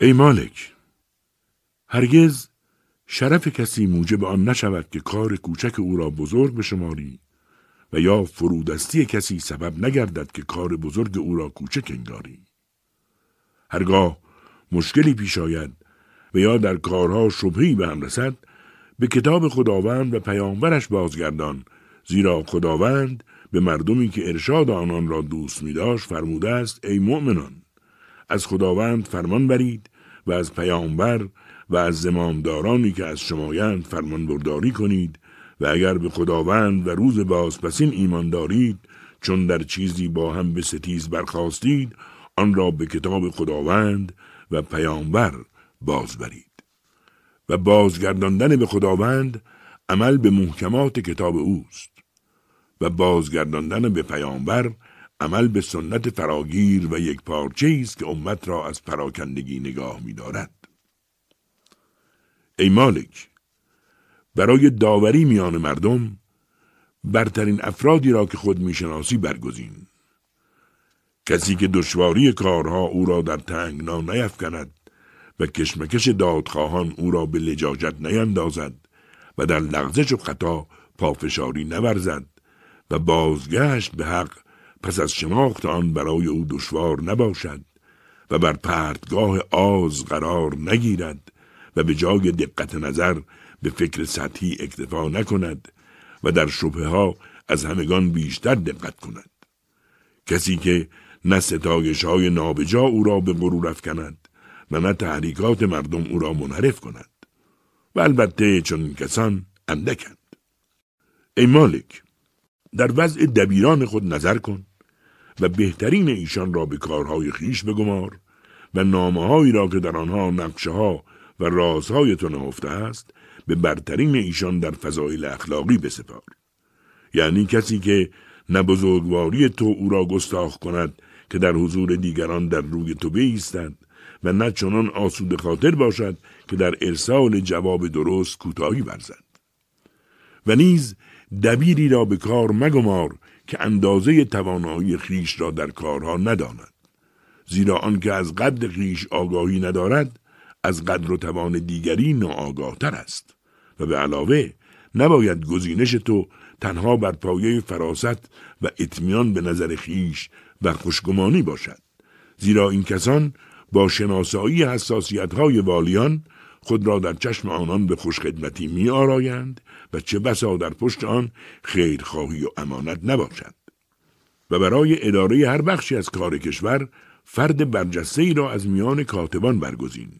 ای مالک هرگز شرف کسی موجب آن نشود که کار کوچک او را بزرگ بشماری و یا فرودستی کسی سبب نگردد که کار بزرگ او را کوچک انگاری. هرگاه مشکلی پیش آید و یا در کارها شبهی به هم رسد به کتاب خداوند و پیامبرش بازگردان زیرا خداوند به مردمی که ارشاد آنان را دوست می داشت فرموده است ای مؤمنان از خداوند فرمان برید و از پیامبر و از زمامدارانی که از شمایند فرمان برداری کنید و اگر به خداوند و روز بازپسین ایمان دارید چون در چیزی با هم به ستیز برخواستید آن را به کتاب خداوند و پیامبر باز برید و بازگرداندن به خداوند عمل به محکمات کتاب اوست و بازگرداندن به پیامبر عمل به سنت فراگیر و یک پارچه است که امت را از پراکندگی نگاه می دارد. ای مالک برای داوری میان مردم برترین افرادی را که خود می‌شناسی برگزین کسی که دشواری کارها او را در تنگنا نیفکند و کشمکش دادخواهان او را به لجاجت نیندازد و در لغزش و خطا پافشاری نورزد و بازگشت به حق پس از شناخت آن برای او دشوار نباشد و بر پرتگاه آز قرار نگیرد و به جای دقت نظر به فکر سطحی اکتفا نکند و در شبه ها از همگان بیشتر دقت کند. کسی که نه ستایش های نابجا او را به غرور افکند و نه تحریکات مردم او را منحرف کند و البته چون کسان اندکند. ای مالک در وضع دبیران خود نظر کن. و بهترین ایشان را به کارهای خیش بگمار و نامه را که در آنها نقشه ها و رازهای تو نهفته است به برترین ایشان در فضایل اخلاقی بسپار. یعنی کسی که نه بزرگواری تو او را گستاخ کند که در حضور دیگران در روی تو بیستد و نه چنان آسود خاطر باشد که در ارسال جواب درست کوتاهی ورزد. و نیز دبیری را به کار مگمار که اندازه توانایی خیش را در کارها نداند. زیرا آنکه از قدر خیش آگاهی ندارد از قدر و توان دیگری ناآگاهتر است. و به علاوه نباید گزینش تو تنها بر پایه فراست و اطمینان به نظر خیش و خوشگمانی باشد. زیرا این کسان با شناسایی حساسیت های والیان خود را در چشم آنان به خوشخدمتی می آرایند و چه بسا در پشت آن خیرخواهی و امانت نباشد. و برای اداره هر بخشی از کار کشور فرد برجسته ای را از میان کاتبان برگزین.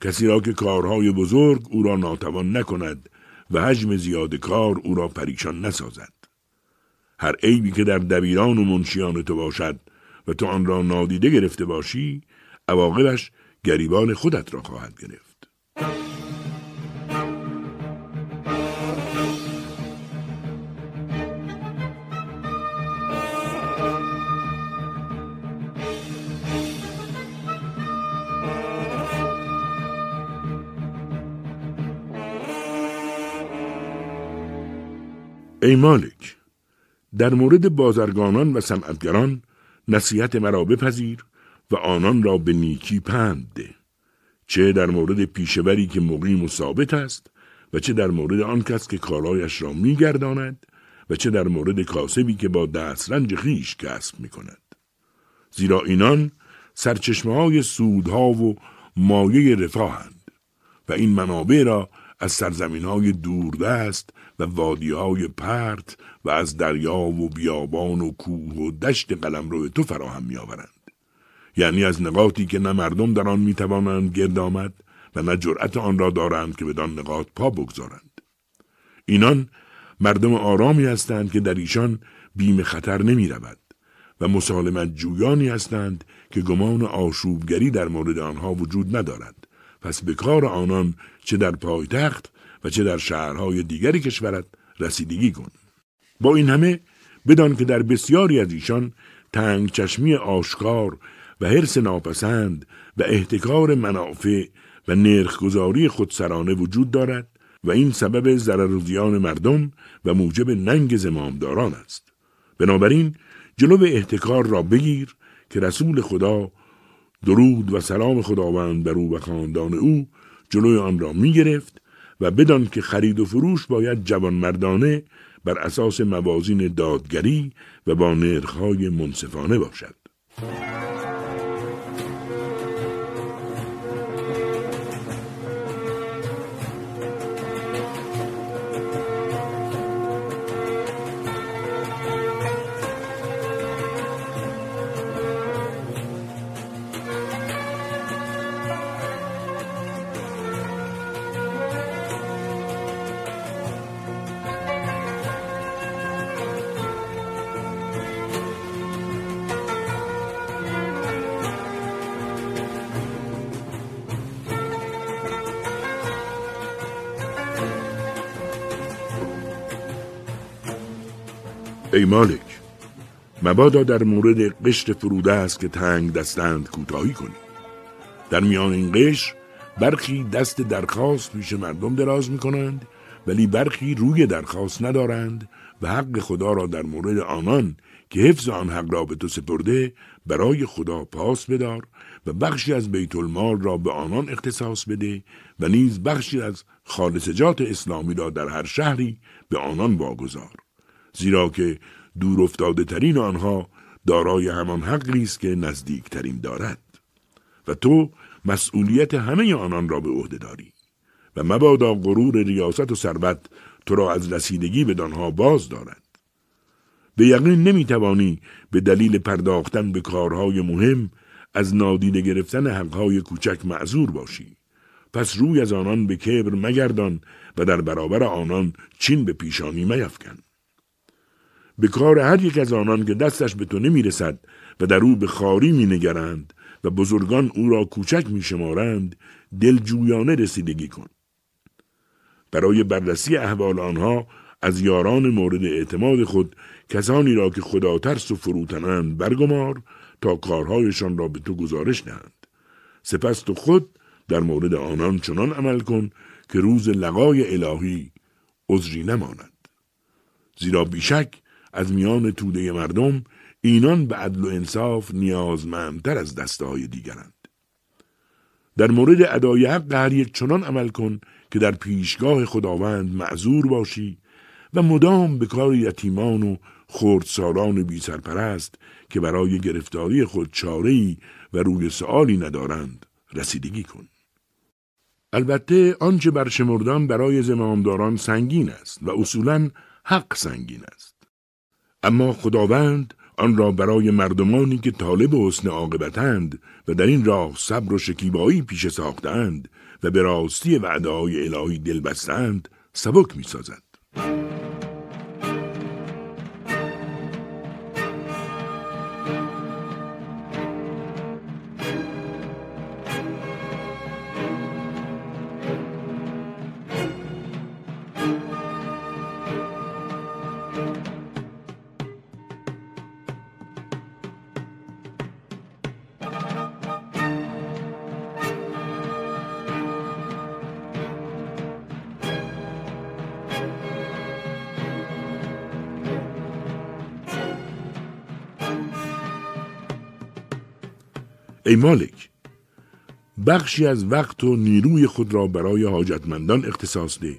کسی را که کارهای بزرگ او را ناتوان نکند و حجم زیاد کار او را پریشان نسازد. هر عیبی که در دبیران و منشیان تو باشد و تو آن را نادیده گرفته باشی عواقبش گریبان خودت را خواهد گرفت. ای مالک در مورد بازرگانان و صنعتگران نصیحت مرا بپذیر و آنان را به نیکی پند ده. چه در مورد پیشوری که مقیم و ثابت است و چه در مورد آن کس که کارایش را میگرداند و چه در مورد کاسبی که با دسترنج خیش کسب می کند. زیرا اینان سرچشمه های سودها و مایه رفاهند و این منابع را از سرزمین های دوردست و وادی های پرت و از دریا و بیابان و کوه و دشت قلم رو تو فراهم می آورند. یعنی از نقاطی که نه مردم در آن می توانند گرد آمد و نه جرأت آن را دارند که بدان نقاط پا بگذارند. اینان مردم آرامی هستند که در ایشان بیم خطر نمی رود و مسالمت جویانی هستند که گمان آشوبگری در مورد آنها وجود ندارد پس به کار آنان چه در پایتخت و چه در شهرهای دیگری کشورت رسیدگی کن با این همه بدان که در بسیاری از ایشان تنگ چشمی آشکار و حرس ناپسند و احتکار منافع و نرخگذاری خودسرانه وجود دارد و این سبب ضرر زیان مردم و موجب ننگ زمامداران است بنابراین جلو احتکار را بگیر که رسول خدا درود و سلام خداوند بر او و خاندان او جلوی آن را می گرفت و بدان که خرید و فروش باید جوان مردانه بر اساس موازین دادگری و با نرخهای منصفانه باشد. ای مالک مبادا در مورد قشر فروده است که تنگ دستند کوتاهی کنی. در میان این قشر برخی دست درخواست پیش مردم دراز می کنند ولی برخی روی درخواست ندارند و حق خدا را در مورد آنان که حفظ آن حق را به تو سپرده برای خدا پاس بدار و بخشی از بیت المال را به آنان اختصاص بده و نیز بخشی از خالصجات اسلامی را در هر شهری به آنان واگذار. زیرا که دور افتاده ترین آنها دارای همان حقی است که نزدیکترین دارد. و تو مسئولیت همه آنان را به عهده داری. و مبادا غرور ریاست و ثروت تو را از رسیدگی به دانها باز دارد. به یقین نمی‌توانی به دلیل پرداختن به کارهای مهم از نادیده گرفتن حقهای کوچک معذور باشی. پس روی از آنان به کبر مگردان و در برابر آنان چین به پیشانی میفکن به کار هر یک از آنان که دستش به تو نمی رسد و در او به خاری می نگرند و بزرگان او را کوچک می شمارند دلجویانه رسیدگی کن. برای بررسی احوال آنها از یاران مورد اعتماد خود کسانی را که خدا ترس و فروتنند برگمار تا کارهایشان را به تو گزارش دهند. سپس تو خود در مورد آنان چنان عمل کن که روز لقای الهی عذری نماند. زیرا بیشک از میان توده مردم اینان به عدل و انصاف نیازمندتر از دسته های دیگرند. در مورد ادای حق هر یک چنان عمل کن که در پیشگاه خداوند معذور باشی و مدام به کار یتیمان و خردسالان بی سرپرست که برای گرفتاری خود چاره‌ای و روی سوالی ندارند رسیدگی کن. البته آنچه برشمردان برای زمامداران سنگین است و اصولا حق سنگین است. اما خداوند آن را برای مردمانی که طالب حسن عاقبتند و در این راه صبر و شکیبایی پیش ساختند و به راستی وعده های الهی دل بستند سبک می سازد. ای مالک بخشی از وقت و نیروی خود را برای حاجتمندان اختصاص ده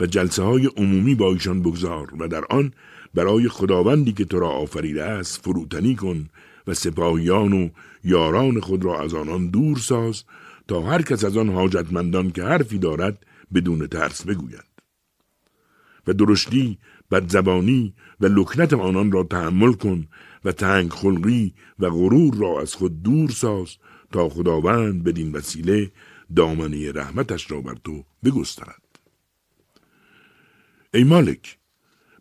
و جلسه های عمومی با ایشان بگذار و در آن برای خداوندی که تو را آفریده است فروتنی کن و سپاهیان و یاران خود را از آنان دور ساز تا هر کس از آن حاجتمندان که حرفی دارد بدون ترس بگوید. و درشتی بدزبانی و لکنت آنان را تحمل کن و تنگ خلقی و غرور را از خود دور ساز تا خداوند بدین وسیله دامنه رحمتش را بر تو بگسترد. ای مالک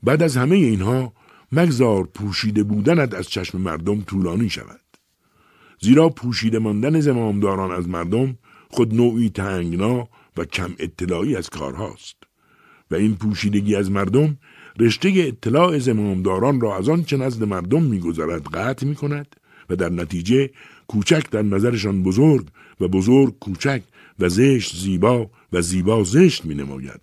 بعد از همه اینها مگذار پوشیده بودنت از چشم مردم طولانی شود. زیرا پوشیده ماندن زمامداران از مردم خود نوعی تنگنا و کم اطلاعی از کارهاست. و این پوشیدگی از مردم رشته اطلاع زمامداران را از آنچه نزد مردم میگذرد قطع می کند و در نتیجه کوچک در نظرشان بزرگ و بزرگ کوچک و زشت زیبا و زیبا زشت می نماید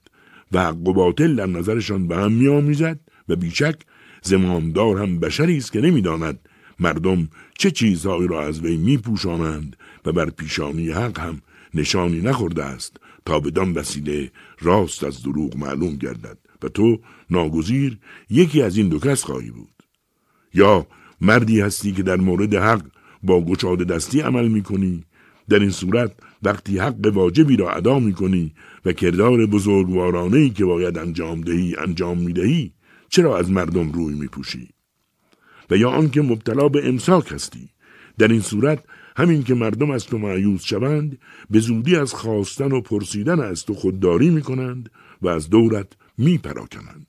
و حق و باطل در نظرشان به هم می آمیزد و بیشک زمامدار هم بشری است که نمی‌داند مردم چه چیزهایی را از وی می پوشانند و بر پیشانی حق هم نشانی نخورده است. تا بدان وسیله راست از دروغ معلوم گردد و تو ناگزیر یکی از این دو کس خواهی بود یا مردی هستی که در مورد حق با گشاد دستی عمل می کنی در این صورت وقتی حق واجبی را ادا می کنی و کردار بزرگوارانه ای که باید انجام دهی انجام می دهی چرا از مردم روی می پوشی؟ و یا آنکه مبتلا به امساک هستی در این صورت همین که مردم از تو معیوز شوند به زودی از خواستن و پرسیدن از تو خودداری می کنند و از دورت می پراکنند.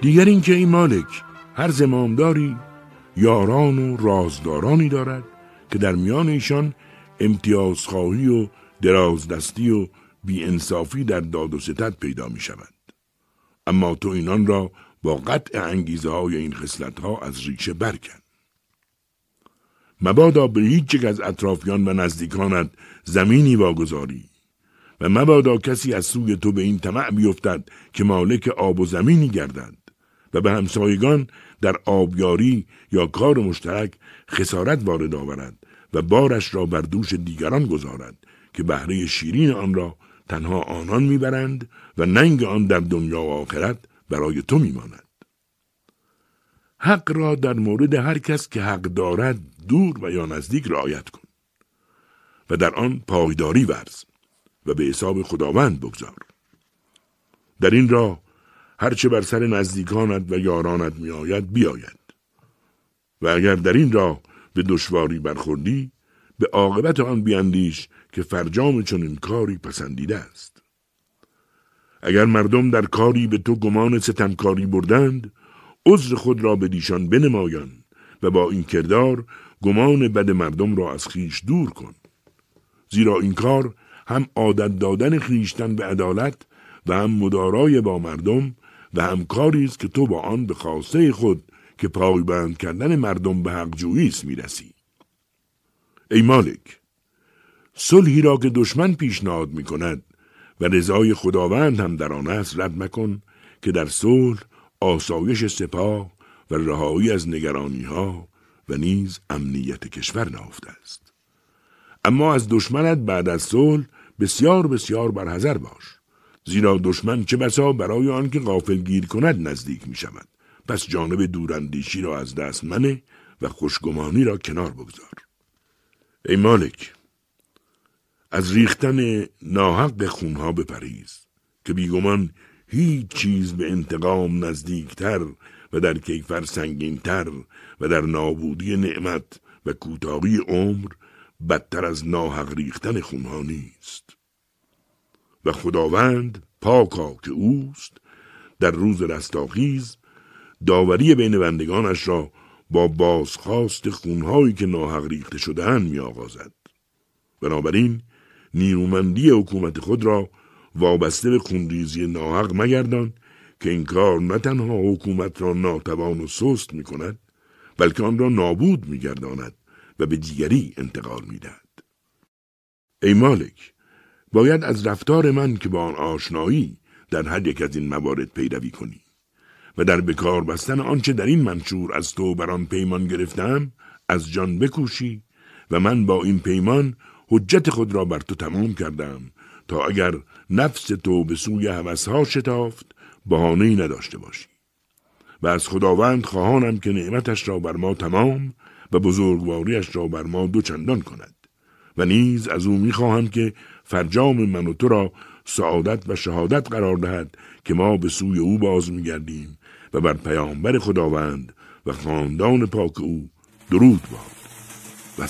دیگر اینکه این مالک هر زمامداری یاران و رازدارانی دارد که در میان ایشان امتیازخواهی و درازدستی و بیانصافی در داد و ستد پیدا می شود. اما تو اینان را با قطع انگیزه های این خسلت ها از ریشه برکن. مبادا به هیچ از اطرافیان و نزدیکانت زمینی واگذاری و مبادا کسی از سوی تو به این طمع بیفتد که مالک آب و زمینی گردد و به همسایگان در آبیاری یا کار مشترک خسارت وارد آورد و بارش را بر دوش دیگران گذارد که بهره شیرین آن را تنها آنان می‌برند و ننگ آن در دنیا و آخرت برای تو میماند. حق را در مورد هر کس که حق دارد دور و یا نزدیک رعایت کن و در آن پایداری ورز و به حساب خداوند بگذار. در این راه هرچه بر سر نزدیکانت و یارانت می آید بیاید. و اگر در این راه به دشواری برخوردی به عاقبت آن بیاندیش که فرجام چنین کاری پسندیده است. اگر مردم در کاری به تو گمان ستمکاری بردند عذر خود را به دیشان بنمایان و با این کردار گمان بد مردم را از خیش دور کن. زیرا این کار هم عادت دادن خیشتن به عدالت و هم مدارای با مردم و همکاری است که تو با آن به خواسته خود که پایبند کردن مردم به حق جویی می‌رسی. ای مالک صلحی را که دشمن پیشنهاد می کند و رضای خداوند هم در آن است رد مکن که در صلح آسایش سپاه و رهایی از نگرانی ها و نیز امنیت کشور نهفته است. اما از دشمنت بعد از صلح بسیار بسیار برحذر باش. زیرا دشمن چه بسا برای آنکه غافل گیر کند نزدیک می شود. پس جانب دوراندیشی را از دست منه و خوشگمانی را کنار بگذار. ای مالک از ریختن ناحق خونها بپریز که بیگمان هیچ چیز به انتقام نزدیکتر و در کیفر سنگینتر و در نابودی نعمت و کوتاهی عمر بدتر از ناحق ریختن خونها نیست و خداوند پاکا که اوست در روز رستاخیز داوری بین بندگانش را با بازخواست خونهایی که ناحق ریخته شدهاند می آغازد. بنابراین نیرومندی حکومت خود را وابسته به خونریزی ناحق مگردان که این کار نه تنها حکومت را ناتوان و سست می بلکه آن را نابود می گرداند و به دیگری انتقال می دهد. ای مالک باید از رفتار من که با آن آشنایی در هر یک از این موارد پیروی کنی. و در بکار بستن آنچه در این منشور از تو بر آن پیمان گرفتم از جان بکوشی و من با این پیمان حجت خود را بر تو تمام کردم تا اگر نفس تو به سوی هوسها شتافت بهانهای نداشته باشی. و از خداوند خواهانم که نعمتش را بر ما تمام و بزرگواریش را بر ما دو چندان کند. و نیز از او می‌خواهم که فرجام من و تو را سعادت و شهادت قرار دهد که ما به سوی او باز میگردیم و بر پیامبر خداوند و خاندان پاک او درود باد. و